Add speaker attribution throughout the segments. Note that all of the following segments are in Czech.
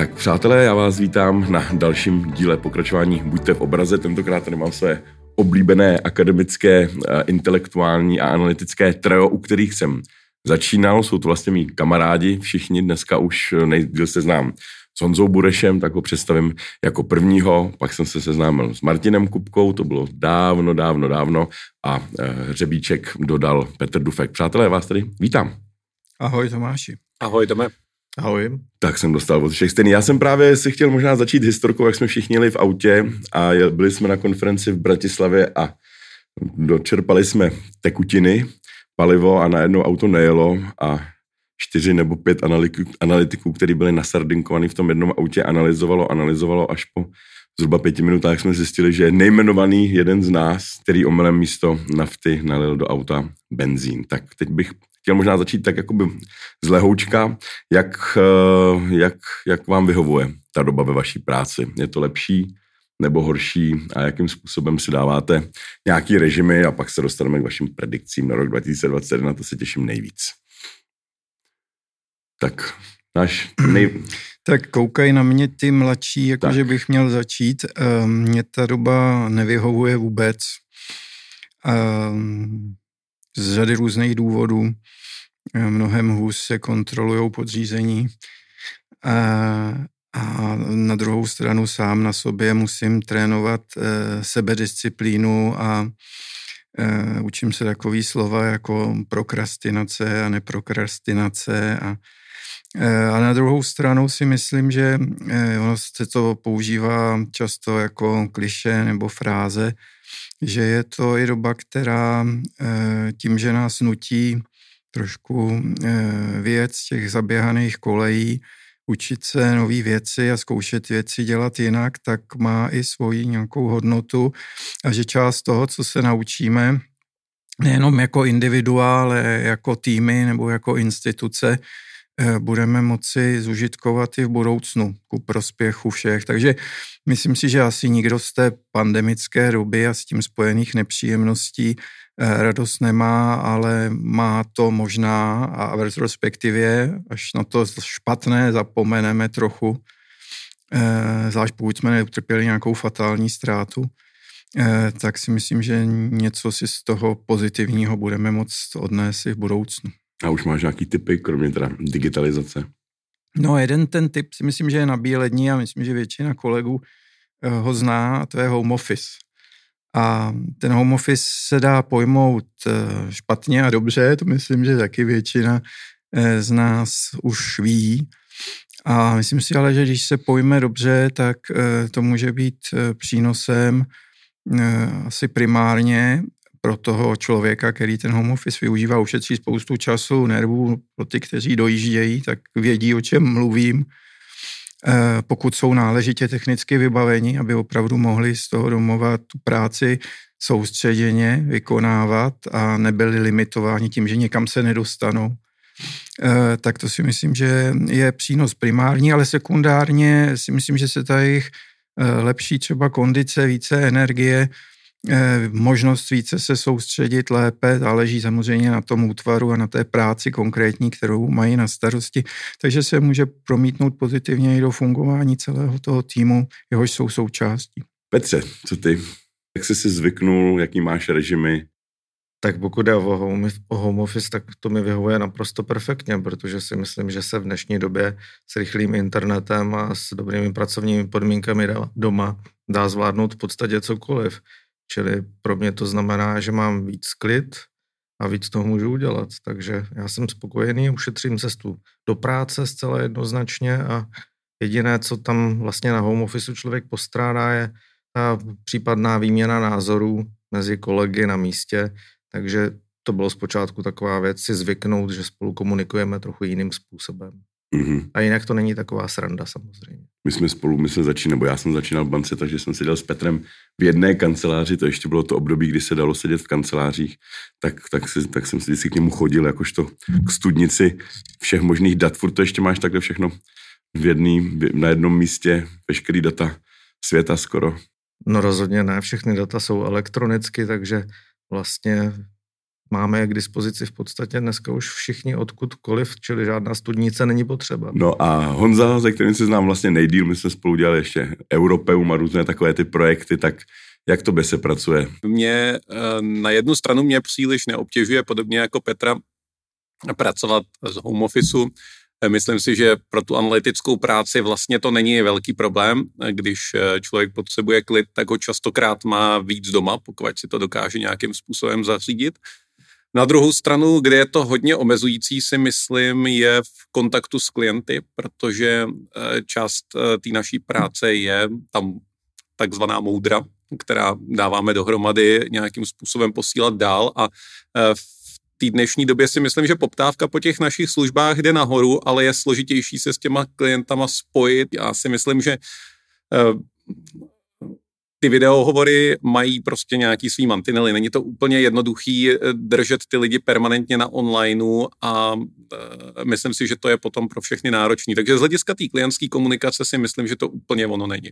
Speaker 1: Tak přátelé, já vás vítám na dalším díle pokračování Buďte v obraze. Tentokrát tady mám své oblíbené akademické, eh, intelektuální a analytické trio, u kterých jsem začínal. Jsou to vlastně mý kamarádi, všichni dneska už nejdíl se znám s Honzou Burešem, tak ho představím jako prvního, pak jsem se seznámil s Martinem Kupkou, to bylo dávno, dávno, dávno a e, hřebíček dodal Petr Dufek. Přátelé, vás tady vítám.
Speaker 2: Ahoj Tomáši.
Speaker 3: Ahoj Tome.
Speaker 2: Ahoj.
Speaker 1: Tak jsem dostal od všech stejný. Já jsem právě si chtěl možná začít historkou, jak jsme všichni jeli v autě a byli jsme na konferenci v Bratislavě a dočerpali jsme tekutiny, palivo a najednou auto nejelo a čtyři nebo pět analytiků, analytiků kteří byli nasardinkovaní v tom jednom autě, analyzovalo, analyzovalo až po zhruba pěti minutách jsme zjistili, že nejmenovaný jeden z nás, který omylem místo nafty nalil do auta benzín. Tak teď bych chtěl možná začít tak jakoby z lehoučka, jak, eh, jak, jak vám vyhovuje ta doba ve vaší práci. Je to lepší nebo horší a jakým způsobem si dáváte nějaký režimy a pak se dostaneme k vašim predikcím na rok 2021, to se těším nejvíc. Tak náš nej...
Speaker 2: Tak koukaj na mě ty mladší, jakože bych měl začít. Ehm, mně ta doba nevyhovuje vůbec. Ehm, z řady různých důvodů. Ehm, mnohem hůř se kontrolují podřízení. A na druhou stranu sám na sobě musím trénovat eh, sebedisciplínu a eh, učím se takový slova jako prokrastinace a neprokrastinace a Eh, a na druhou stranu si myslím, že eh, ono se to používá často jako kliše nebo fráze, že je to i doba, která eh, tím, že nás nutí trošku věc těch zaběhaných kolejí, učit se nové věci a zkoušet věci dělat jinak, tak má i svoji nějakou hodnotu. A že část toho, co se naučíme, nejenom jako individuál, ale jako týmy nebo jako instituce, Eh, budeme moci zužitkovat i v budoucnu ku prospěchu všech. Takže myslím si, že asi nikdo z té pandemické doby a s tím spojených nepříjemností eh, radost nemá, ale má to možná a v retrospektivě, až na to špatné zapomeneme trochu, eh, zvlášť pokud jsme neutrpěli nějakou fatální ztrátu, tak si myslím, že něco si z toho pozitivního budeme moct odnést i v budoucnu.
Speaker 1: A už máš nějaký typy, kromě teda digitalizace?
Speaker 2: No jeden ten typ si myslím, že je nabílední a myslím, že většina kolegů eh, ho zná to je home office. A ten home office se dá pojmout eh, špatně a dobře, to myslím, že taky většina eh, z nás už ví. A myslím si ale, že když se pojme dobře, tak to může být přínosem asi primárně pro toho člověka, který ten home office využívá, ušetří spoustu času, nervů, pro ty, kteří dojíždějí, tak vědí, o čem mluvím. Eh, pokud jsou náležitě technicky vybaveni, aby opravdu mohli z toho domova tu práci soustředěně vykonávat a nebyli limitováni tím, že někam se nedostanou, eh, tak to si myslím, že je přínos primární, ale sekundárně si myslím, že se ta jejich eh, lepší třeba kondice, více energie možnost více se soustředit lépe, záleží samozřejmě na tom útvaru a na té práci konkrétní, kterou mají na starosti, takže se může promítnout pozitivně i do fungování celého toho týmu, jehož jsou součástí.
Speaker 1: Petře, co ty? Jak jsi si zvyknul, jaký máš režimy?
Speaker 3: Tak pokud jde o home, o home office, tak to mi vyhovuje naprosto perfektně, protože si myslím, že se v dnešní době s rychlým internetem a s dobrými pracovními podmínkami doma dá zvládnout v podstatě cokoliv. Čili pro mě to znamená, že mám víc klid a víc toho můžu udělat. Takže já jsem spokojený, ušetřím cestu do práce zcela jednoznačně a jediné, co tam vlastně na home office člověk postrádá, je ta případná výměna názorů mezi kolegy na místě, takže to bylo zpočátku taková věc si zvyknout, že spolu komunikujeme trochu jiným způsobem. Mm-hmm. A jinak to není taková sranda samozřejmě.
Speaker 1: My jsme spolu, my jsme začínali, nebo já jsem začínal v bance, takže jsem seděl s Petrem v jedné kanceláři, to ještě bylo to období, kdy se dalo sedět v kancelářích, tak, tak, si, tak jsem si vždycky k němu chodil, jakožto k studnici všech možných dat. Furt to ještě máš takhle všechno v jedný, na jednom místě, veškerý data světa skoro.
Speaker 3: No rozhodně ne, všechny data jsou elektronicky, takže vlastně máme je k dispozici v podstatě dneska už všichni odkudkoliv, čili žádná studnice není potřeba.
Speaker 1: No a Honza, se kterým se znám vlastně nejdíl, my jsme spolu dělali ještě Europeum a různé takové ty projekty, tak jak to by se pracuje?
Speaker 4: Mě eh, na jednu stranu mě příliš neobtěžuje, podobně jako Petra, pracovat z home officeu. Eh, myslím si, že pro tu analytickou práci vlastně to není velký problém. Eh, když člověk potřebuje klid, tak ho častokrát má víc doma, pokud si to dokáže nějakým způsobem zařídit. Na druhou stranu, kde je to hodně omezující, si myslím, je v kontaktu s klienty, protože část té naší práce je tam takzvaná moudra, která dáváme dohromady, nějakým způsobem posílat dál a e, v té dnešní době si myslím, že poptávka po těch našich službách jde nahoru, ale je složitější se s těma klientama spojit. Já si myslím, že ty videohovory mají prostě nějaký svý mantinely. Není to úplně jednoduchý e, držet ty lidi permanentně na onlineu a myslím si, že to je potom pro všechny náročný. Takže z hlediska té klientské komunikace si myslím, že to úplně ono není.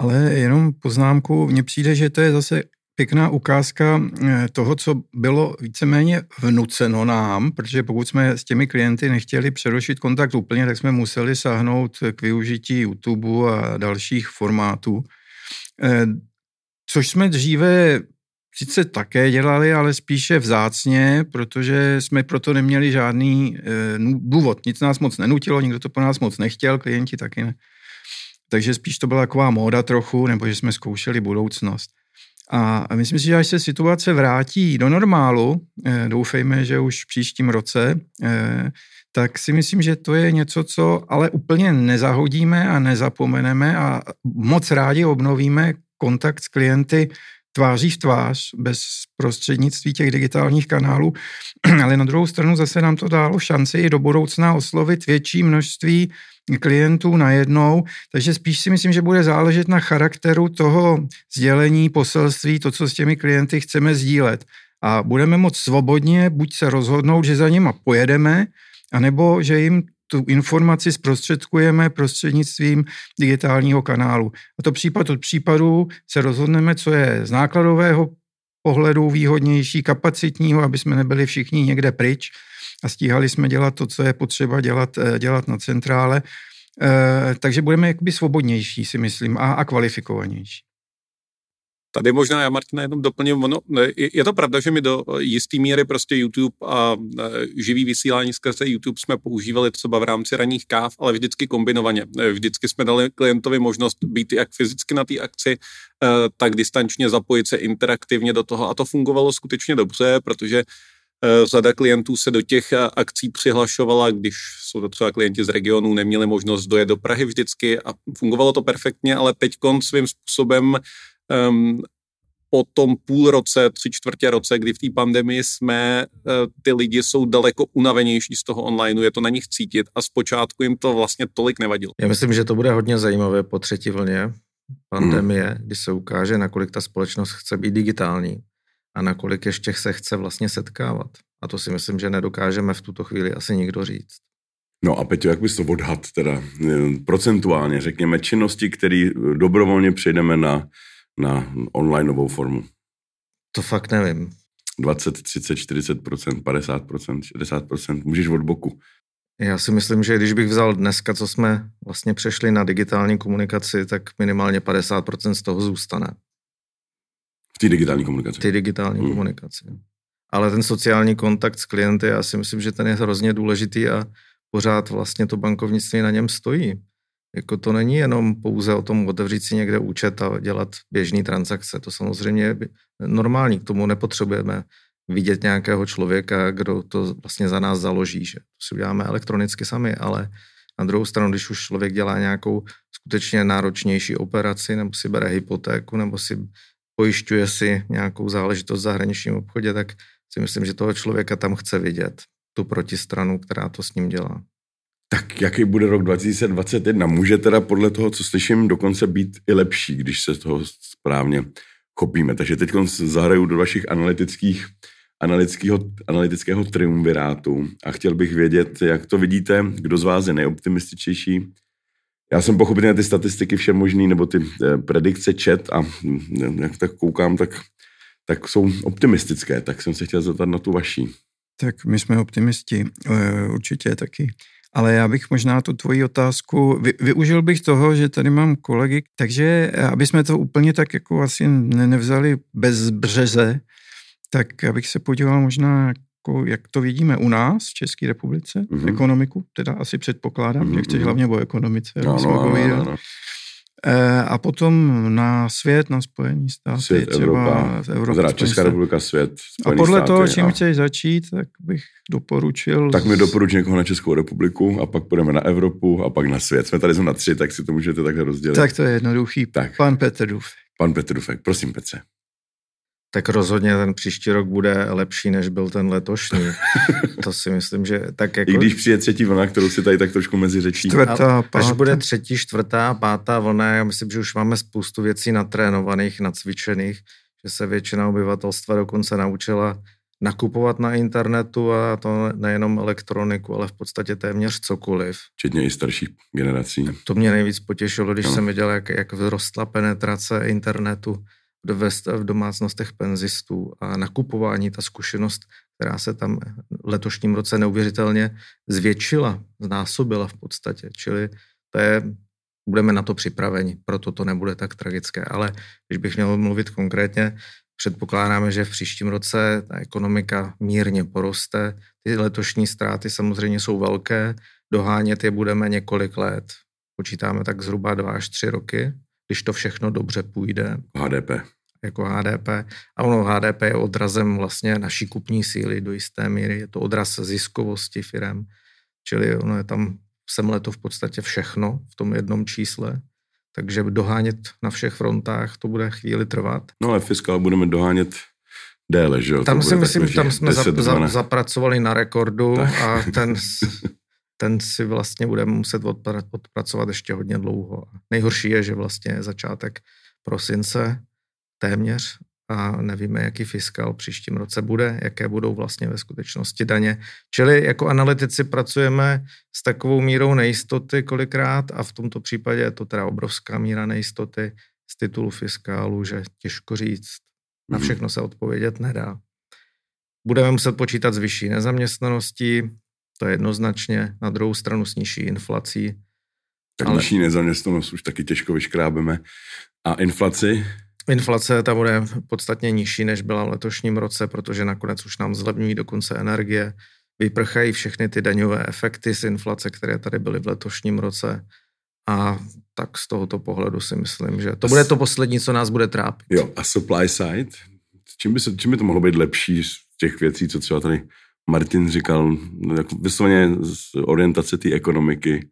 Speaker 2: Ale jenom poznámku, mně přijde, že to je zase pěkná ukázka eh, toho, co bylo víceméně vnuceno nám, protože pokud jsme s těmi klienty nechtěli přerušit kontakt úplně, tak jsme museli sáhnout k využití YouTube a dalších formátů. Eh, což jsme dříve sice také dělali, ale spíše vzácně, protože jsme proto neměli žádný eh, důvod. Nic nás moc nenutilo, nikdo to po nás moc nechtěl, klienti taky ne. Takže spíš to byla taková móda trochu, nebo že jsme zkoušeli budoucnost. A myslím si, že až se situace vrátí do normálu, eh, doufejme, že už v příštím roce, eh, tak si myslím, že to je něco, co ale úplně nezahodíme a nezapomeneme a moc rádi obnovíme kontakt s klienty tváří v tvář, bez prostřednictví těch digitálních kanálů, ale na druhou stranu zase nám to dalo šanci i do budoucna oslovit větší množství klientů najednou, takže spíš si myslím, že bude záležet na charakteru toho sdělení, poselství, to, co s těmi klienty chceme sdílet. A budeme moct svobodně buď se rozhodnout, že za nima pojedeme, anebo že jim tu informaci zprostředkujeme prostřednictvím digitálního kanálu. A to případ od případu se rozhodneme, co je z nákladového pohledu výhodnější, kapacitního, aby jsme nebyli všichni někde pryč a stíhali jsme dělat to, co je potřeba dělat, eh, dělat na centrále. E, takže budeme jakoby svobodnější, si myslím, a, a kvalifikovanější.
Speaker 4: Tady možná já, Martina, jenom doplním, ono, je to pravda, že my do jisté míry prostě YouTube a živý vysílání skrze YouTube jsme používali třeba v rámci ranních káv, ale vždycky kombinovaně. Vždycky jsme dali klientovi možnost být jak fyzicky na té akci, eh, tak distančně zapojit se interaktivně do toho a to fungovalo skutečně dobře, protože eh, Řada klientů se do těch eh, akcí přihlašovala, když jsou to třeba klienti z regionu, neměli možnost dojet do Prahy vždycky a fungovalo to perfektně, ale teď svým způsobem um, po tom půl roce, tři čtvrtě roce, kdy v té pandemii jsme, uh, ty lidi jsou daleko unavenější z toho onlineu, je to na nich cítit a zpočátku jim to vlastně tolik nevadilo.
Speaker 3: Já myslím, že to bude hodně zajímavé po třetí vlně pandemie, hmm. kdy se ukáže, nakolik ta společnost chce být digitální a nakolik ještě se chce vlastně setkávat. A to si myslím, že nedokážeme v tuto chvíli asi nikdo říct.
Speaker 1: No a Peťo, jak bys to odhad teda eh, procentuálně, řekněme, činnosti, které dobrovolně přejdeme na na onlineovou formu?
Speaker 3: To fakt nevím.
Speaker 1: 20, 30, 40% 50% 60% můžeš od boku.
Speaker 3: Já si myslím, že když bych vzal dneska, co jsme vlastně přešli na digitální komunikaci, tak minimálně 50% z toho zůstane.
Speaker 1: V té digitální komunikaci.
Speaker 3: V té digitální hmm. komunikaci. Ale ten sociální kontakt s klienty, já si myslím, že ten je hrozně důležitý a pořád vlastně to bankovnictví na něm stojí. Jako to není jenom pouze o tom otevřít si někde účet a dělat běžné transakce. To samozřejmě je normální, k tomu nepotřebujeme vidět nějakého člověka, kdo to vlastně za nás založí, že to si uděláme elektronicky sami, ale na druhou stranu, když už člověk dělá nějakou skutečně náročnější operaci, nebo si bere hypotéku, nebo si pojišťuje si nějakou záležitost v zahraničním obchodě, tak si myslím, že toho člověka tam chce vidět, tu protistranu, která to s ním dělá.
Speaker 1: Tak jaký bude rok 2021? Může teda podle toho, co slyším, dokonce být i lepší, když se toho správně chopíme. Takže teď zahraju do vašich analytických, analytického, analytického triumvirátu a chtěl bych vědět, jak to vidíte, kdo z vás je nejoptimističtější. Já jsem pochopitelně ty statistiky vše možný, nebo ty eh, predikce čet a hm, jak tak koukám, tak tak jsou optimistické. Tak jsem se chtěl zeptat na tu vaší.
Speaker 2: Tak my jsme optimisti, eh, určitě taky. Ale já bych možná tu tvoji otázku, vy, využil bych toho, že tady mám kolegy, takže aby jsme to úplně tak jako asi nevzali bez březe, tak abych se podíval možná, jako, jak to vidíme u nás v České republice, mm-hmm. ekonomiku, teda asi předpokládám, mm-hmm. že chceš mhm. hlavně o ekonomice, no, no, no, no, no. E, a potom na svět, na Spojení státy.
Speaker 1: Svět, třeba Evropa, Evropa teda Česká republika, svět,
Speaker 2: Spojený A podle státy, toho, čím a... chceš začít, tak bych doporučil...
Speaker 1: Tak mi doporučí někoho na Českou republiku a pak půjdeme na Evropu a pak na svět. Jsme tady jsme na tři, tak si to můžete takhle rozdělit.
Speaker 2: Tak to je jednoduchý. Tak. Pan Petr Dufek.
Speaker 1: Pan Petr Dufek, prosím Petře
Speaker 3: tak rozhodně ten příští rok bude lepší, než byl ten letošní. to si myslím, že tak jako...
Speaker 1: I když přijde třetí vlna, kterou si tady tak trošku mezi řečí.
Speaker 3: Čtvrtá, pátá. Až bude třetí, čtvrtá, pátá vlna, já myslím, že už máme spoustu věcí natrénovaných, nacvičených, že se většina obyvatelstva dokonce naučila nakupovat na internetu a to nejenom elektroniku, ale v podstatě téměř cokoliv.
Speaker 1: Včetně i starších generací.
Speaker 3: To mě nejvíc potěšilo, když ano. jsem viděl, jak, jak vzrostla penetrace internetu v domácnostech penzistů a nakupování, ta zkušenost, která se tam letošním roce neuvěřitelně zvětšila, znásobila v podstatě. Čili to je, budeme na to připraveni, proto to nebude tak tragické. Ale když bych měl mluvit konkrétně, předpokládáme, že v příštím roce ta ekonomika mírně poroste. Ty letošní ztráty samozřejmě jsou velké, dohánět je budeme několik let. Počítáme tak zhruba dva až tři roky, když to všechno dobře půjde.
Speaker 1: HDP
Speaker 3: jako HDP. A ono HDP je odrazem vlastně naší kupní síly do jisté míry. Je to odraz ziskovosti firem. Čili ono je tam semle to v podstatě všechno v tom jednom čísle. Takže dohánět na všech frontách to bude chvíli trvat.
Speaker 1: No ale fiskál budeme dohánět déle, že jo?
Speaker 3: Tam si myslím, že tam jsme 10, za, za, zapracovali na rekordu tak. a ten, ten si vlastně budeme muset odpracovat ještě hodně dlouho. Nejhorší je, že vlastně je začátek prosince téměř a nevíme, jaký fiskál příštím roce bude, jaké budou vlastně ve skutečnosti daně. Čili jako analytici pracujeme s takovou mírou nejistoty kolikrát a v tomto případě je to teda obrovská míra nejistoty z titulu fiskálu, že těžko říct, na mhm. všechno se odpovědět nedá. Budeme muset počítat s vyšší nezaměstnaností, to je jednoznačně, na druhou stranu s nižší inflací.
Speaker 1: Tak ale... nižší nezaměstnanost už taky těžko vyškrábeme. A inflaci?
Speaker 3: Inflace ta bude podstatně nižší, než byla v letošním roce, protože nakonec už nám zlevňují dokonce energie, vyprchají všechny ty daňové efekty z inflace, které tady byly v letošním roce. A tak z tohoto pohledu si myslím, že to bude to poslední, co nás bude trápit.
Speaker 1: Jo, a supply side? Čím by, se, čím by to mohlo být lepší z těch věcí, co třeba tady Martin říkal, jako vysloveně z orientace té ekonomiky?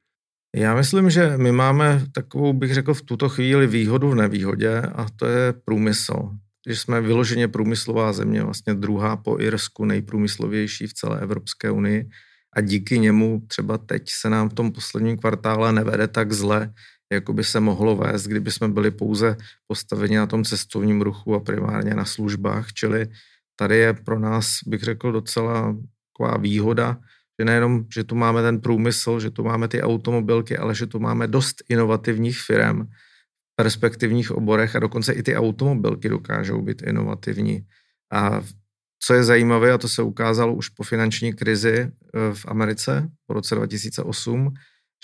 Speaker 3: Já myslím, že my máme takovou, bych řekl, v tuto chvíli výhodu v nevýhodě a to je průmysl. Že jsme vyloženě průmyslová země, vlastně druhá po Irsku, nejprůmyslovější v celé Evropské unii a díky němu třeba teď se nám v tom posledním kvartále nevede tak zle, jako by se mohlo vést, kdyby jsme byli pouze postaveni na tom cestovním ruchu a primárně na službách, čili tady je pro nás, bych řekl, docela taková výhoda, že nejenom, že tu máme ten průmysl, že tu máme ty automobilky, ale že tu máme dost inovativních firm v perspektivních oborech a dokonce i ty automobilky dokážou být inovativní. A co je zajímavé, a to se ukázalo už po finanční krizi eh, v Americe v roce 2008,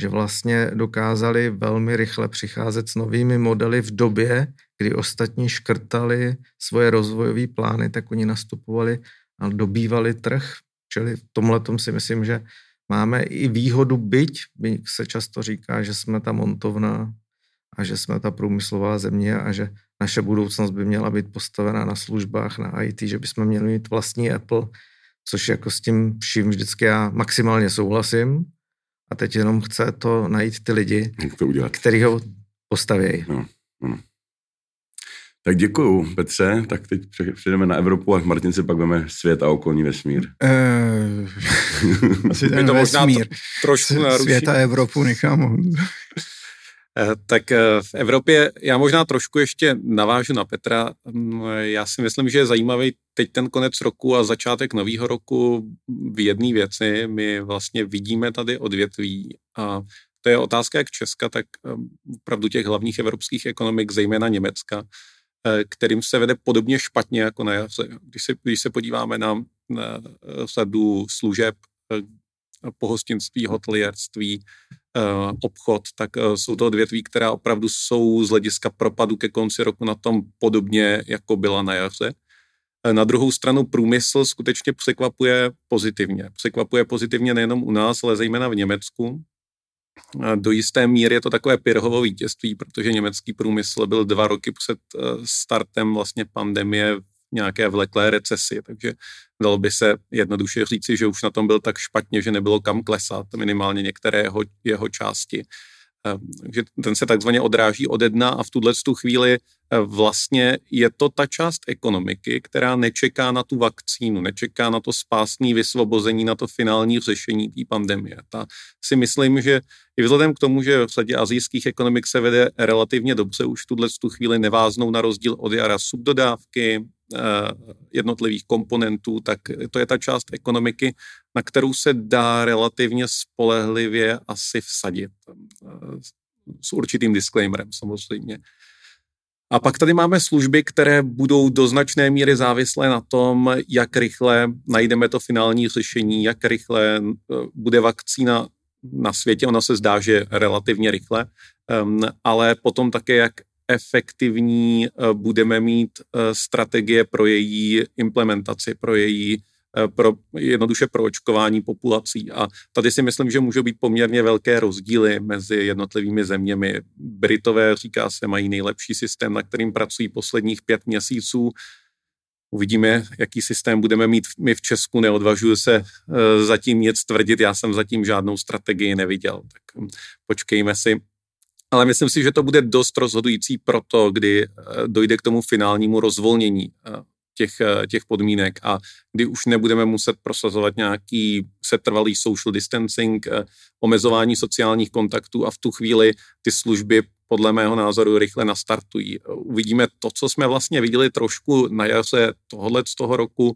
Speaker 3: že vlastně dokázali velmi rychle přicházet s novými modely v době, kdy ostatní škrtali svoje rozvojové plány, tak oni nastupovali a dobývali trh Čili v tomhle si myslím, že máme i výhodu, byť se často říká, že jsme ta montovna a že jsme ta průmyslová země a že naše budoucnost by měla být postavena na službách, na IT, že bychom měli mít vlastní Apple, což jako s tím vším vždycky já maximálně souhlasím a teď jenom chce to najít ty lidi,
Speaker 1: Jak to udělat?
Speaker 3: který ho postavějí.
Speaker 1: No, no. Tak děkuju, Petře. Tak teď přejdeme na Evropu a Martin si pak veme svět a okolní vesmír.
Speaker 2: Uh, asi ten to vesmír. To trošku naruší. Svět a Evropu nechám.
Speaker 4: Eh, tak eh, v Evropě já možná trošku ještě navážu na Petra. Mm, já si myslím, že je zajímavý teď ten konec roku a začátek nového roku v jedné věci. My vlastně vidíme tady odvětví a to je otázka jak Česka, tak opravdu těch hlavních evropských ekonomik, zejména Německa, kterým se vede podobně špatně jako na jaře. Když se, když se podíváme na, na sadu služeb, pohostinství, hotelierství, obchod, tak jsou to odvětví, která opravdu jsou z hlediska propadu ke konci roku na tom podobně, jako byla na jaře. Na druhou stranu průmysl skutečně překvapuje pozitivně. Překvapuje pozitivně nejenom u nás, ale zejména v Německu. Do jisté míry je to takové Pirhovo vítězství, protože německý průmysl byl dva roky před eh, startem vlastně pandemie v nějaké vleklé recesi, takže dalo by se jednoduše říci, že už na tom byl tak špatně, že nebylo kam klesat, minimálně některé jeho, jeho části. Takže ten se takzvaně odráží ode dna a v tuhle tu chvíli eh, vlastně je to ta část ekonomiky, která nečeká na tu vakcínu, nečeká na to spásné vysvobození, na to finální řešení té pandemie. Ta si myslím, že i vzhledem k tomu, že v řadě azijských ekonomik se vede relativně dobře, už v tuhle tu chvíli neváznou na rozdíl od jara subdodávky, jednotlivých komponentů, tak to je ta část ekonomiky, na kterou se dá relativně spolehlivě asi vsadit. Eh, s určitým disclaimerem samozřejmě. A pak tady máme služby, které budou do značné míry závislé na tom, jak rychle najdeme to finální řešení, jak rychle eh, bude vakcína na světě. Ona se zdá, že relativně rychle, ehm, ale potom také, jak efektivní eh, budeme mít eh, strategie pro její implementaci, pro její eh, pro, jednoduše pro očkování populací. A tady si myslím, že můžou být poměrně velké rozdíly mezi jednotlivými zeměmi. Britové, říká se, mají nejlepší systém, na kterým pracují posledních pět měsíců. Uvidíme, jaký systém budeme mít my v Česku. Neodvažuji se zatím nic tvrdit, já jsem zatím žádnou strategii neviděl. Tak hm, počkejme si ale myslím si, že to bude dost rozhodující pro to, kdy eh, dojde k tomu finálnímu rozvolnění eh, těch, eh, těch podmínek a kdy už nebudeme muset prosazovat nějaký setrvalý social distancing, omezování sociálních kontaktů a v tu chvíli ty služby podle mého názoru rychle nastartují. Uvidíme to, co jsme vlastně viděli trošku na jaře tohohle z toho roku,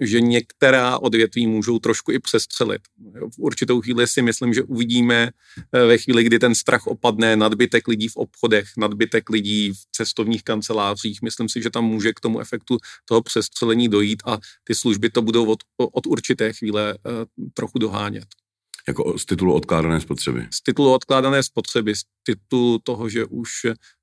Speaker 4: že některá odvětví můžou trošku i přestřelit. V určitou chvíli si myslím, že uvidíme eh, ve chvíli, kdy ten strach opadne, nadbytek lidí v obchodech, nadbytek lidí v cestovních kancelářích. Myslím si, že tam může k tomu efektu toho přestřelení dojít a ty služby to budou od, od určité chvíle uh, trochu dohánět.
Speaker 1: Jako z titulu odkládané spotřeby.
Speaker 4: Z titulu odkládané spotřeby, z titulu toho, že už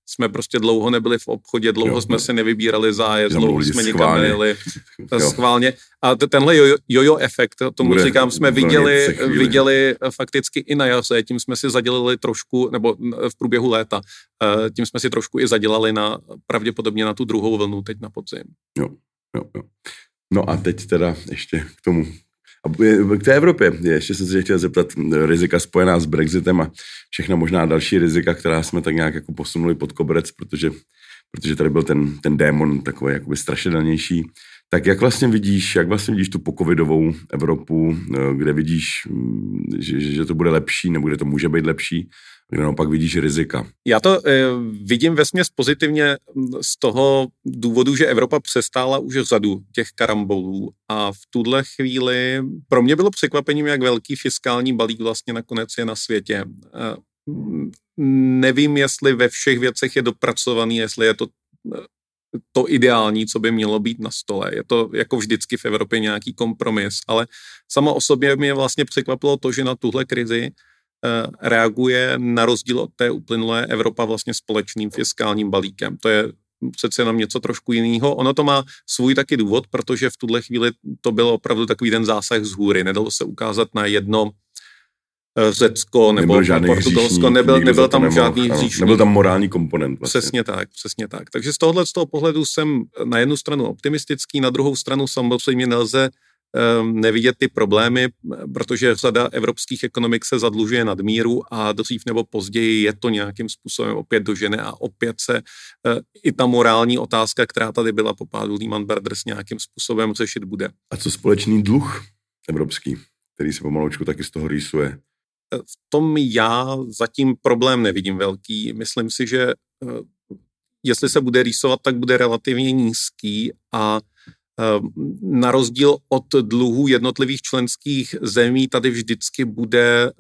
Speaker 4: jsme prostě dlouho nebyli v obchodě, dlouho jo, jsme se nevybírali zájezd, dlouho jsme nikam nejeli schválně. A tenhle jojo efekt, tomu Bude říkám, jsme viděli, viděli fakticky i na jaře, tím jsme si zadělili trošku, nebo v průběhu léta, eh, tím jsme si trošku i zadělali na pravděpodobně na tu druhou vlnu teď na podzim.
Speaker 1: Jo, jo, jo. No a teď teda ještě k tomu k té Evropě, ještě jsem se chtěl zeptat, rizika spojená s Brexitem a všechna možná další rizika, která jsme tak nějak jako posunuli pod koberec, protože, protože tady byl ten, ten démon takový jakoby strašidelnější. Tak jak vlastně vidíš, jak vlastně vidíš tu pokovidovou Evropu, kde vidíš, že, že to bude lepší, nebo kde to může být lepší, kde naopak vidíš rizika?
Speaker 4: Já to e, vidím vesměs pozitivně z toho důvodu, že Evropa přestála už řadu těch karambolů a v tuhle chvíli pro mě bylo překvapením, jak velký fiskální balík vlastně nakonec je na světě. E, nevím, jestli ve všech věcech je dopracovaný, jestli je to to ideální, co by mělo být na stole. Je to jako vždycky v Evropě nějaký kompromis, ale samo o sobě mě vlastně překvapilo to, že na tuhle krizi Eh, reaguje na rozdíl od té uplynulé Evropa vlastně společným fiskálním balíkem. To je přece jenom něco trošku jiného. Ono to má svůj taky důvod, protože v tuhle chvíli to byl opravdu takový ten zásah z hůry. Nedalo se ukázat na jedno eh, Řecko nebo nebyl Portugalsko, nebyl, nebyl tam nemohl, žádný hříšník.
Speaker 1: Nebyl tam morální komponent.
Speaker 4: Vlastně. Přesně tak, přesně tak. Takže z tohohle z toho pohledu jsem na jednu stranu optimistický, na druhou stranu samozřejmě nelze nevidět ty problémy, protože řada evropských ekonomik se zadlužuje nad míru a dřív nebo později je to nějakým způsobem opět dožene a opět se eh, i ta morální otázka, která tady byla po pádu Lehman Brothers nějakým způsobem řešit bude.
Speaker 1: A co společný dluh evropský, který se pomaloučku taky z toho rýsuje?
Speaker 4: Eh, v tom já zatím problém nevidím velký. Myslím si, že eh, jestli se bude rýsovat, tak bude relativně nízký a na rozdíl od dluhů jednotlivých členských zemí, tady vždycky bude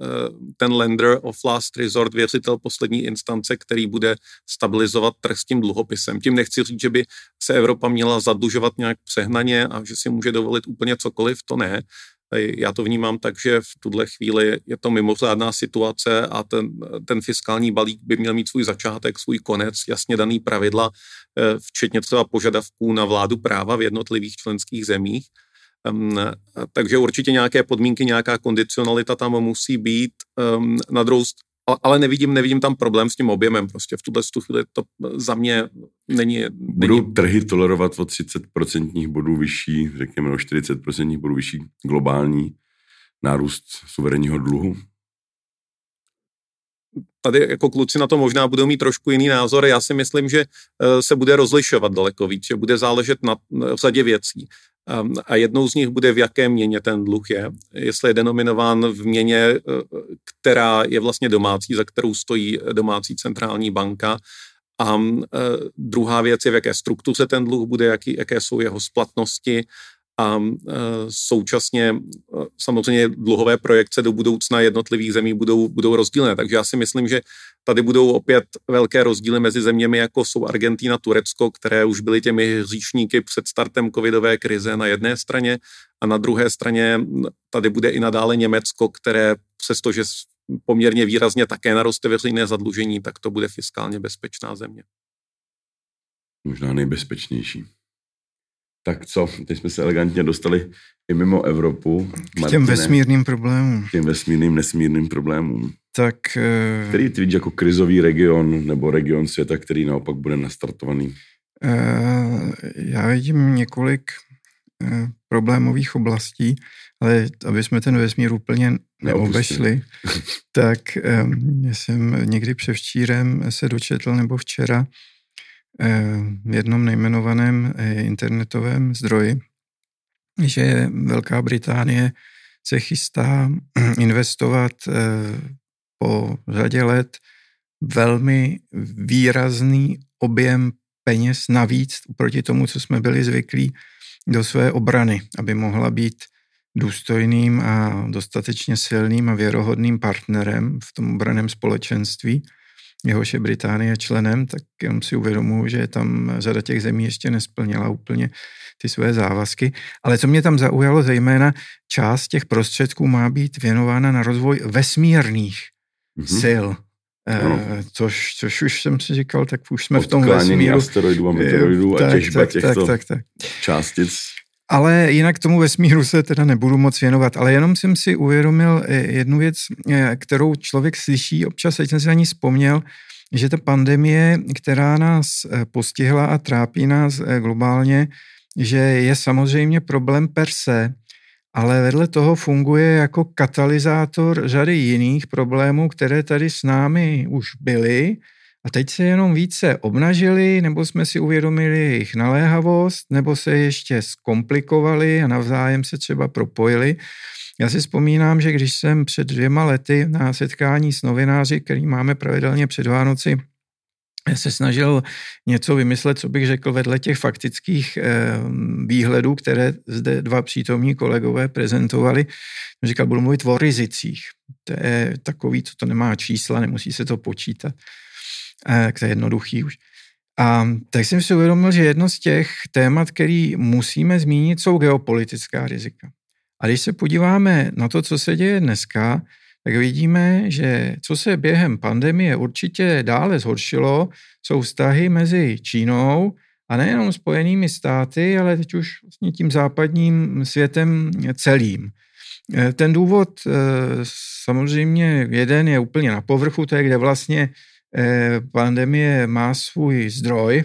Speaker 4: ten lender of last resort, věřitel poslední instance, který bude stabilizovat trh s tím dluhopisem. Tím nechci říct, že by se Evropa měla zadlužovat nějak přehnaně a že si může dovolit úplně cokoliv, to ne. Já to vnímám tak, že v tuhle chvíli je to mimořádná situace a ten, ten fiskální balík by měl mít svůj začátek, svůj konec, jasně daný pravidla, eh, včetně třeba požadavků na vládu práva v jednotlivých členských zemích. Takže určitě nějaké podmínky, nějaká kondicionalita tam musí být. Na druhou ale nevidím, nevidím tam problém s tím objemem. Prostě v tuhle chvíli to za mě není... není...
Speaker 1: Budou trhy tolerovat o 30% bodů vyšší, řekněme o 40% bodů vyšší globální nárůst suverénního dluhu?
Speaker 4: Tady jako kluci na to možná budou mít trošku jiný názor. Já si myslím, že eh, se bude rozlišovat daleko víc, že bude záležet na řadě věcí. Ehm, a jednou z nich bude, v jaké měně ten dluh je. Jestli je denominován v měně, eh, která je vlastně domácí, za kterou stojí domácí centrální banka. A eh, druhá věc je, v jaké struktuře ten dluh bude, jaký, jaké jsou jeho splatnosti a e, současně e, samozřejmě dluhové projekce do budoucna jednotlivých zemí budou, budou rozdílné. Takže já si myslím, že tady budou opět velké rozdíly mezi zeměmi, jako jsou Argentina, Turecko, které už byly těmi hříšníky před startem covidové krize na jedné straně a na druhé straně tady bude i nadále Německo, které přestože poměrně výrazně také naroste veřejné zadlužení, tak to bude fiskálně bezpečná země.
Speaker 1: Možná nejbezpečnější. Tak co, teď jsme se elegantně dostali i mimo Evropu.
Speaker 2: K těm vesmírným problémům.
Speaker 1: K těm vesmírným, nesmírným problémům.
Speaker 2: Tak...
Speaker 1: Uh, který ty vidíš jako krizový region nebo region světa, který naopak bude nastartovaný?
Speaker 2: Uh, já vidím několik uh, problémových oblastí, ale aby jsme ten vesmír úplně neobešli, tak jsem někdy převčírem se dočetl, nebo včera, jednom nejmenovaném eh, internetovém zdroji, že Velká Británie se chystá investovat eh, po řadě let velmi výrazný objem peněz navíc proti tomu, co jsme byli zvyklí do své obrany, aby mohla být důstojným a dostatečně silným a věrohodným partnerem v tom obraném společenství jehož je Británie členem, tak jenom si uvědomuji, že tam řada těch zemí ještě nesplnila úplně ty své závazky. Ale co mě tam zaujalo, zejména část těch prostředků má být věnována na rozvoj vesmírných mm-hmm. sil. No. E, což, což už jsem si říkal, tak už jsme v tom vesmíru.
Speaker 1: asteroidů a meteoroidů a těžba tak, těchto tak, tak, tak. částic.
Speaker 2: Ale jinak tomu vesmíru se teda nebudu moc věnovat, ale jenom jsem si uvědomil eh, jednu věc, eh, kterou člověk slyší občas, teď jsem si na ní vzpomněl, že ta pandemie, která nás eh, postihla a trápí nás globálně, že je samozřejmě problém per se, ale vedle toho funguje jako katalyzátor řady jiných problémů, které tady s námi už byly a teď se jenom více obnažili, nebo jsme si uvědomili jejich naléhavost, nebo se ještě zkomplikovali a navzájem se třeba propojili. Já si vzpomínám, že když jsem před dvěma lety na setkání s novináři, který máme pravidelně před Vánoci, se snažil něco vymyslet, co bych řekl vedle těch faktických eh, výhledů, které zde dva přítomní kolegové prezentovali. Říkal, budu mluvit o rizicích. To je takový, co to nemá čísla, nemusí se to počítat tak to je jednoduchý už. A tak jsem si uvědomil, že jedno z těch témat, který musíme zmínit, jsou geopolitická rizika. A když se podíváme na to, co se děje dneska, tak vidíme, že co se během pandemie určitě dále zhoršilo, jsou vztahy mezi Čínou a nejenom spojenými státy, ale teď už vlastně tím západním světem celým. Ten důvod eh, samozřejmě jeden je úplně na povrchu, to je, kde vlastně Eh, pandemie má svůj zdroj,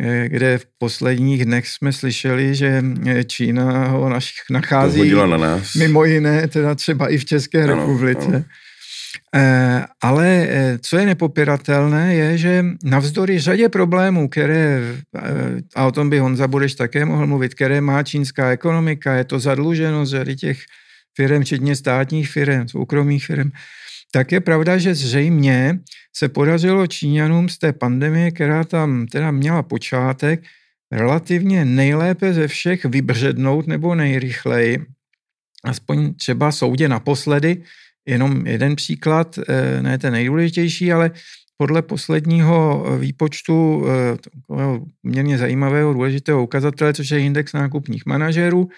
Speaker 2: eh, kde v posledních dnech jsme slyšeli, že eh, Čína ho nachází
Speaker 1: na nás.
Speaker 2: mimo jiné, teda třeba i v České ano, republice. Ano. Ale co je nepopiratelné, je, že navzdory řadě problémů, které, a o tom by Honza Budeš také mohl mluvit, které má čínská ekonomika, je to zadluženost řady těch firm, včetně státních firm, soukromých firm, tak je pravda, že zřejmě se podařilo Číňanům z té pandemie, která tam teda měla počátek, relativně nejlépe ze všech vybřednout nebo nejrychleji, aspoň třeba soudě naposledy, jenom jeden příklad, eh, ne ten nejdůležitější, ale podle posledního výpočtu takového poměrně zajímavého, důležitého ukazatele, což je index nákupních manažerů,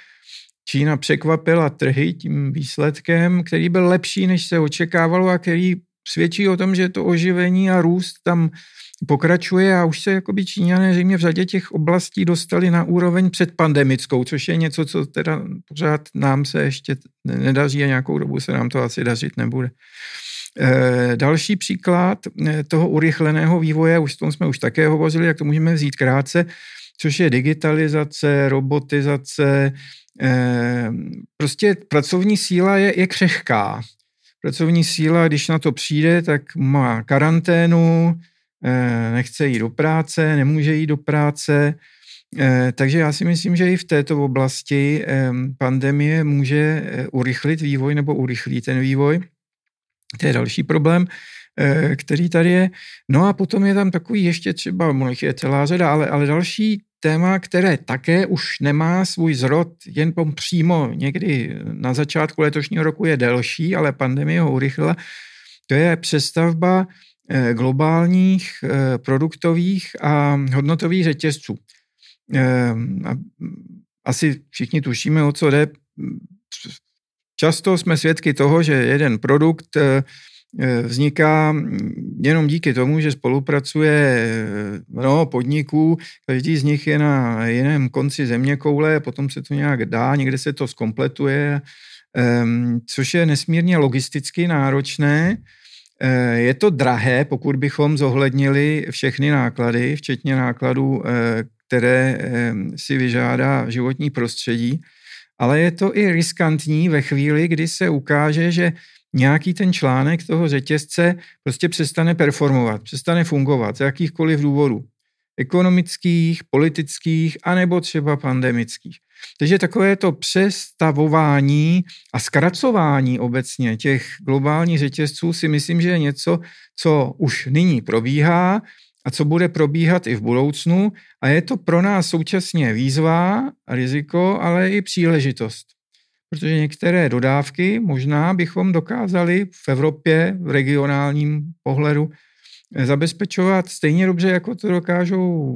Speaker 2: Čína překvapila trhy tím výsledkem, který byl lepší, než se očekávalo a který svědčí o tom, že to oživení a růst tam pokračuje a už se jakoby Číňané zřejmě v řadě těch oblastí dostali na úroveň předpandemickou, což je něco, co teda pořád nám se ještě nedaří a nějakou dobu se nám to asi dařit nebude. E, další příklad e, toho urychleného vývoje, už tom jsme už také hovořili, jak to můžeme vzít krátce, což je digitalizace, robotizace, prostě pracovní síla je, je křehká. Pracovní síla, když na to přijde, tak má karanténu, Eh, nechce jít do práce, nemůže jít do práce. Eh, takže já si myslím, že i v této oblasti pandemie může eh, urychlit vývoj nebo urychlí ten vývoj. To je další problém, který tady je. No a potom je tam takový ještě třeba, možná je celá řada, ale, ale další téma, které také už nemá svůj zrod jen přímo někdy na začátku letošního roku je delší, ale pandemie ho urychlila, to je přestavba Eh, globálních eh, produktových a hodnotových řetězců. Eh, asi všichni tušíme, o co jde. Často jsme svědky toho, že jeden produkt vzniká jenom díky tomu, že spolupracuje mnoho podniků, každý z nich je na jiném konci země koule, potom se to nějak dá, někde se to zkompletuje, což je nesmírně logisticky náročné. Eh, je to drahé, pokud bychom zohlednili všechny náklady, včetně nákladů, eh, které eh, si vyžádá životní prostředí, ale je to i riskantní ve chvíli, kdy se ukáže, že nějaký ten článek toho řetězce prostě přestane performovat, přestane fungovat z jakýchkoliv důvodů. Ekonomických, politických, anebo třeba pandemických. Takže takové to přestavování a zkracování obecně těch globálních řetězců si myslím, že je něco, co už nyní probíhá a co bude probíhat i v budoucnu a je to pro nás současně výzva, riziko, ale i příležitost. Protože některé dodávky možná bychom dokázali v Evropě v regionálním pohledu zabezpečovat stejně dobře, jako to dokážou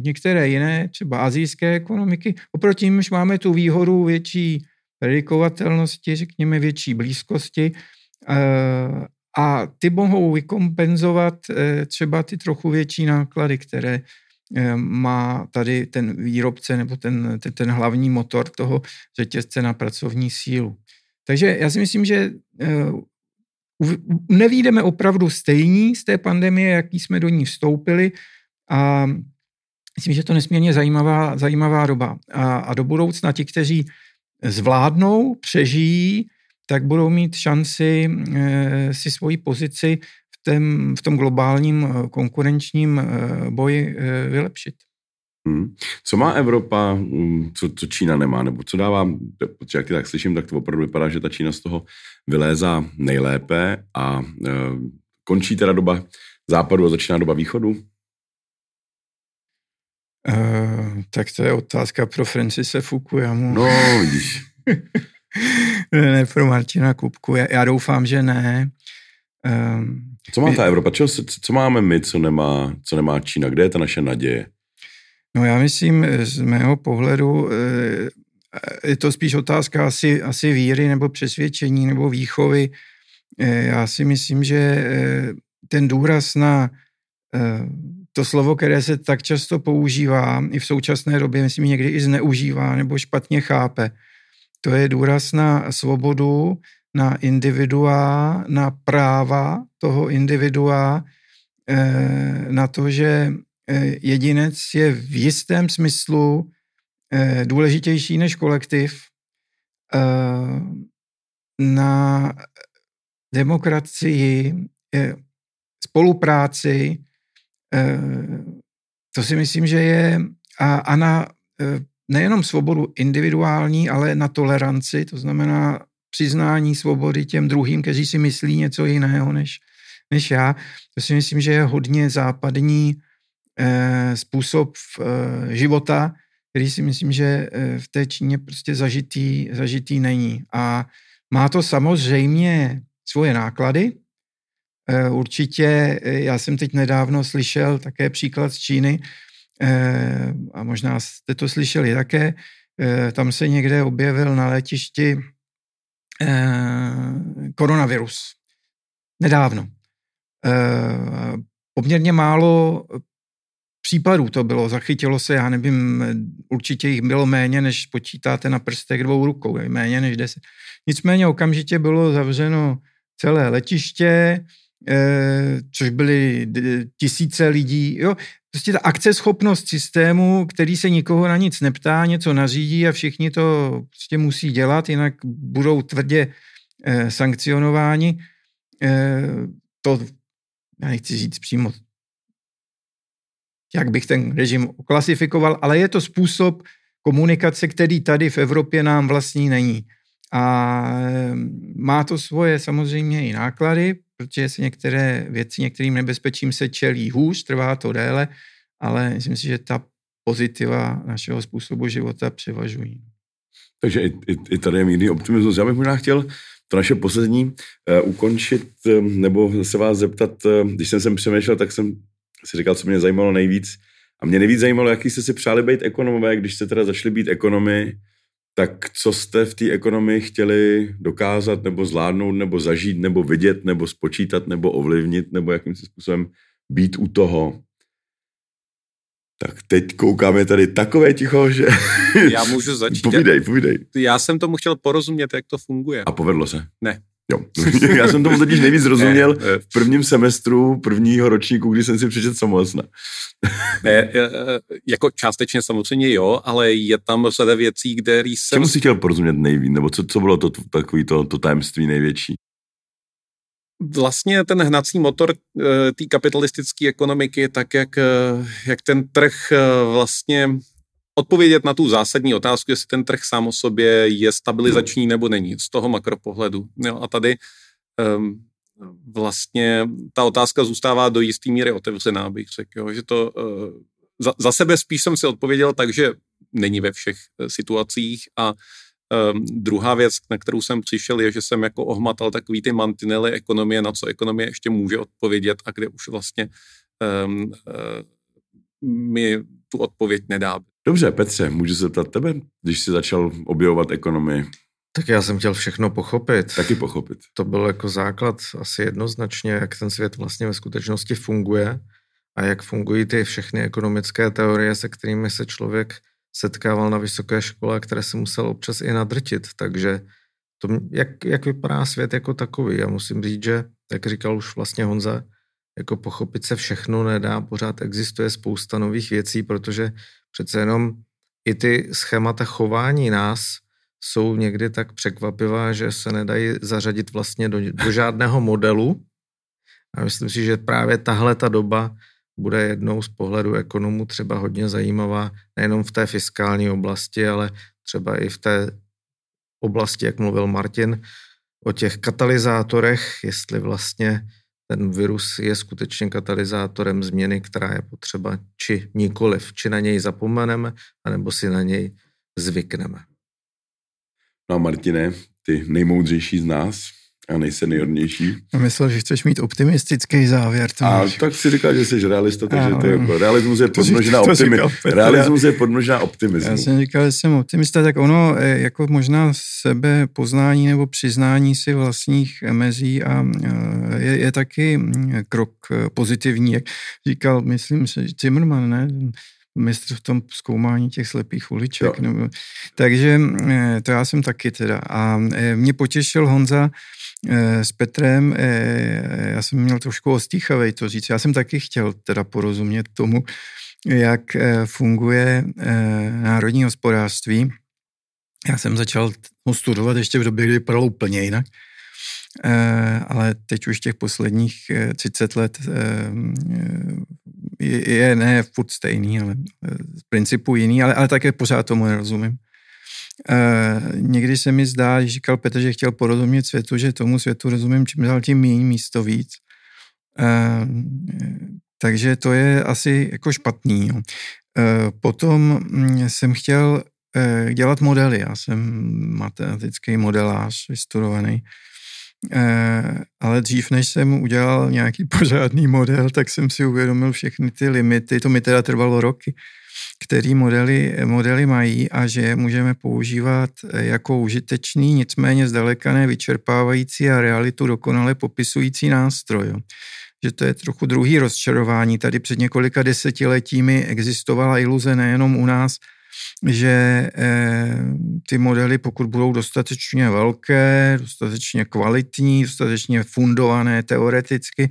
Speaker 2: některé jiné, třeba azijské ekonomiky. Oproti nímž máme tu výhodu větší predikovatelnosti, řekněme větší blízkosti eh, a ty mohou vykompenzovat eh, třeba ty trochu větší náklady, které eh, má tady ten výrobce nebo ten, ten, ten hlavní motor toho řetězce na pracovní sílu. Takže já si myslím, že nevídeme opravdu stejní z té pandemie, jaký jsme do ní vstoupili a myslím, že to nesmírně zajímavá, zajímavá doba. A, a do budoucna ti, kteří zvládnou, přežijí, tak budou mít šanci e, si svoji pozici tém, v tom globálním eh, konkurenčním e, boji e, vylepšit.
Speaker 1: Hmm. Co má Evropa, hmm, co, co Čína nemá, nebo co dává, protože jak tak slyším, tak to opravdu vypadá, že ta Čína z toho vylézá nejlépe a e, končí teda doba západu a začíná doba východu?
Speaker 2: Uh, tak to je otázka pro Francise Fukuyamu.
Speaker 1: No, vidíš.
Speaker 2: ne pro Martina Kupku. Já, já doufám, že ne. Um,
Speaker 1: co má ta Evropa? Co, co máme my, co nemá, co nemá Čína? Kde je ta naše naděje?
Speaker 2: No já myslím, eh, z mého pohledu eh, je to spíš otázka asi, asi víry nebo přesvědčení nebo výchovy. Eh, já si myslím, že ten důraz na to slovo, které se tak často používá i v současné době, myslím, někdy i zneužívá nebo špatně chápe, to je důraz na svobodu, na individua, na práva toho individua, na to, že Eh, jedinec je v jistém smyslu eh, důležitější než kolektiv eh, na demokracii, spolupráci, to si myslím, že je a na nejenom svobodu individuální, ale na toleranci, to znamená přiznání svobody těm druhým, kteří si myslí něco jiného než, než já. To si myslím, že je hodně západní způsob života, který si myslím, že v té Číně prostě zažitý, zažitý není. A má to samozřejmě svoje náklady. Určitě, já jsem teď nedávno slyšel také příklad z Číny, a možná jste to slyšeli také, tam se někde objevil na letišti koronavirus. Nedávno. Poměrně málo případů to bylo, zachytilo se, já nevím, určitě jich bylo méně, než počítáte na prstech dvou rukou, méně než deset. Nicméně okamžitě bylo zavřeno celé letiště, eh, což byly tisíce lidí. Jo, prostě ta akceschopnost systému, který se nikoho na nic neptá, něco nařídí a všichni to prostě musí dělat, jinak budou tvrdě eh, sankcionováni. Eh, to, já nechci říct přímo jak bych ten režim klasifikoval, ale je to způsob komunikace, který tady v Evropě nám vlastní není. A má to svoje samozřejmě i náklady, protože se některé věci, některým nebezpečím se čelí hůř, trvá to déle, ale myslím si, že ta pozitiva našeho způsobu života převažují.
Speaker 1: Takže i, i, i tady je mírný optimismus. Já bych možná chtěl to naše poslední uh, ukončit, uh, nebo se vás zeptat, uh, když jsem sem přemýšlel, tak jsem si říkal, co mě zajímalo nejvíc. A mě nejvíc zajímalo, jaký jste si přáli být ekonomové, když jste teda zašli být ekonomy, tak co jste v té ekonomii chtěli dokázat, nebo zvládnout, nebo zažít, nebo vidět, nebo spočítat, nebo ovlivnit, nebo jakým způsobem být u toho. Tak teď koukáme tady takové ticho, že...
Speaker 4: Já můžu začít.
Speaker 1: povídej, povídej.
Speaker 4: Já jsem tomu chtěl porozumět, jak to funguje.
Speaker 1: A povedlo se?
Speaker 4: Ne.
Speaker 1: Jo. Já jsem tomu totiž nejvíc rozuměl v prvním semestru prvního ročníku, kdy jsem si přečetl samohlasna.
Speaker 4: ne, jako částečně samozřejmě jo, ale je tam řada věcí, kde jsem...
Speaker 1: Čemu si chtěl porozumět nejvíc, nebo co, co bylo to takový to, to tajemství největší?
Speaker 4: Vlastně ten hnací motor eh, té kapitalistické ekonomiky, tak jak, eh, jak ten trh eh, vlastně odpovědět na tu zásadní otázku, jestli ten trh sám o sobě je stabilizační nebo není z toho makropohledu. Jo, a tady um, vlastně ta otázka zůstává do jisté míry otevřená, bych řekl. Jo, že to, uh, za, za sebe spíš jsem si odpověděl tak, že není ve všech uh, situacích a um, druhá věc, na kterou jsem přišel, je, že jsem jako ohmatal takový ty mantinely ekonomie, na co ekonomie ještě může odpovědět a kde už vlastně um, uh, mi tu odpověď nedá.
Speaker 1: Dobře, Petře, můžu se zeptat tebe, když jsi začal objevovat ekonomii?
Speaker 3: Tak já jsem chtěl všechno pochopit.
Speaker 1: Taky pochopit.
Speaker 3: To byl jako základ asi jednoznačně, jak ten svět vlastně ve skutečnosti funguje a jak fungují ty všechny ekonomické teorie, se kterými se člověk setkával na vysoké škole, které se musel občas i nadrtit. Takže to, jak, jak vypadá svět jako takový. Já musím říct, že, jak říkal už vlastně Honza, jako pochopit se všechno nedá, pořád existuje spousta nových věcí, protože přece jenom i ty schémata chování nás jsou někdy tak překvapivá, že se nedají zařadit vlastně do, do žádného modelu. A myslím si, že právě tahle ta doba bude jednou z pohledu ekonomů třeba hodně zajímavá, nejenom v té fiskální oblasti, ale třeba i v té oblasti, jak mluvil Martin, o těch katalyzátorech, jestli vlastně ten virus je skutečně katalyzátorem změny, která je potřeba, či nikoliv, či na něj zapomeneme, anebo si na něj zvykneme.
Speaker 1: No a Martine, ty nejmoudřejší z nás, a nejseniornější.
Speaker 2: Myslel, že chceš mít optimistický závěr.
Speaker 1: A máš. tak si říkal, že jsi realista, takže to je jako, realismus je podmnožná optimi, realismus je podmnožná optimismu.
Speaker 2: Já jsem říkal, že jsem optimista, tak ono eh, jako možná sebe poznání nebo přiznání si vlastních mezí a eh, je, je taky mm, krok eh, pozitivní, jak říkal, myslím, že Zimmerman, ne? mistr v tom zkoumání těch slepých uliček. Nebo, takže to já jsem taky teda. A mě potěšil Honza, s Petrem, eh, já jsem měl trošku ostýchavej to říct. Já jsem taky chtěl teda porozumět tomu, jak eh, funguje národní hospodářství. Já jsem začal ho studovat ještě v době, kdy vypadalo úplně jinak. Ale teď už těch posledních 30 let je ne furt stejný, ale z principu jiný, ale, ale také pořád tomu nerozumím. Uh, někdy se mi zdá, když říkal Petr, že chtěl porozumět světu, že tomu světu rozumím čím dál tím méně místo víc. Uh, Takže to je asi jako špatný. Jo. Eh, potom mm, jsem chtěl eh, dělat modely. Já jsem matematický modelář vystudovaný. Eh, ale dřív, než jsem udělal nějaký pořádný model, tak jsem si uvědomil všechny ty limity. To mi teda trvalo roky který modely, modely mají a že je můžeme používat jako užitečný, nicméně zdaleka nevyčerpávající a realitu dokonale popisující nástroj. Že to je trochu druhý rozčarování. Tady před několika desetiletími existovala iluze nejenom u nás, že eh, ty modely, pokud budou dostatečně velké, dostatečně kvalitní, dostatečně fundované teoreticky,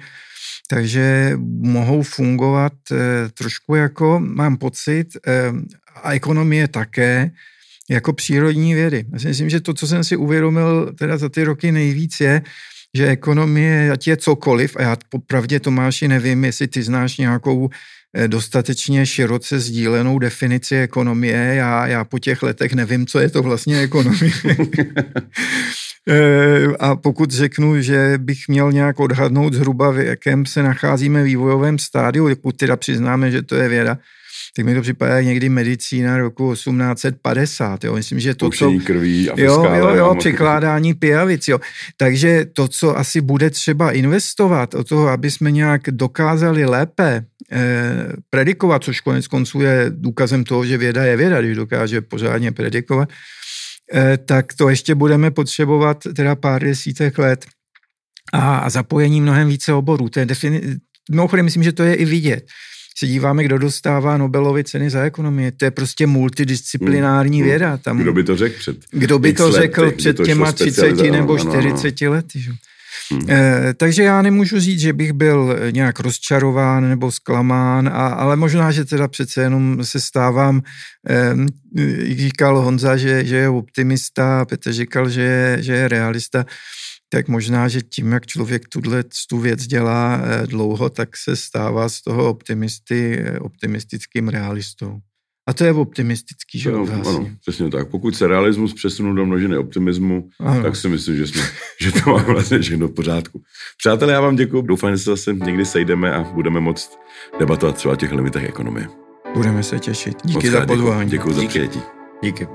Speaker 2: takže mohou fungovat eh, trošku jako, mám pocit, eh, a ekonomie také, jako přírodní vědy. Já si myslím, že to, co jsem si uvědomil teda za ty roky nejvíc je, že ekonomie, ať je cokoliv, a já popravdě Tomáši nevím, jestli ty znáš nějakou eh, dostatečně široce sdílenou definici ekonomie. Já, já po těch letech nevím, co je to vlastně ekonomie. Eh, a pokud řeknu, že bych měl nějak odhadnout zhruba, v jakém se nacházíme vývojovém stádiu, pokud teda přiznáme, že to je věda, tak mi to připadá někdy medicína roku 1850. Jo. Myslím, že to, co...
Speaker 1: krví
Speaker 2: a jo, jo, jo, překládání pijavic. Jo. Takže to, co asi bude třeba investovat o toho, aby jsme nějak dokázali lépe eh, predikovat, což konec konců je důkazem toho, že věda je věda, když dokáže pořádně predikovat, Eh, tak to ještě budeme potřebovat teda pár desítek let a zapojení mnohem více oborů. To je defini- Mimochodem, myslím, že to je i vidět. Se díváme, kdo dostává Nobelovy ceny za ekonomii. To je prostě multidisciplinární hmm. věda. Tam,
Speaker 1: kdo by to řekl před
Speaker 2: Kdo by to řekl před těma 30 nebo 40 lety. Že? Eh, takže já nemůžu říct, že bych byl nějak rozčarován nebo zklamán, a, ale možná, že teda přece jenom se stávám, eh, říkal Honza, že, že je optimista, Petr říkal, že je, že je realista, tak možná, že tím, jak člověk tuhle tu věc dělá eh, dlouho, tak se stává z toho optimisty, eh, optimistickým realistou. A to je optimistický, že
Speaker 1: ano, ano, přesně tak. Pokud se realismus přesunu do množiny optimismu, ano. tak si myslím, že, jsme, že to má vlastně všechno v pořádku. Přátelé, já vám děkuji. Doufám, že se zase někdy sejdeme a budeme moct debatovat třeba o těch limitech ekonomie.
Speaker 2: Budeme se těšit. Díky Moc za pozvání.
Speaker 1: Děkuji za přijetí.
Speaker 2: Díky.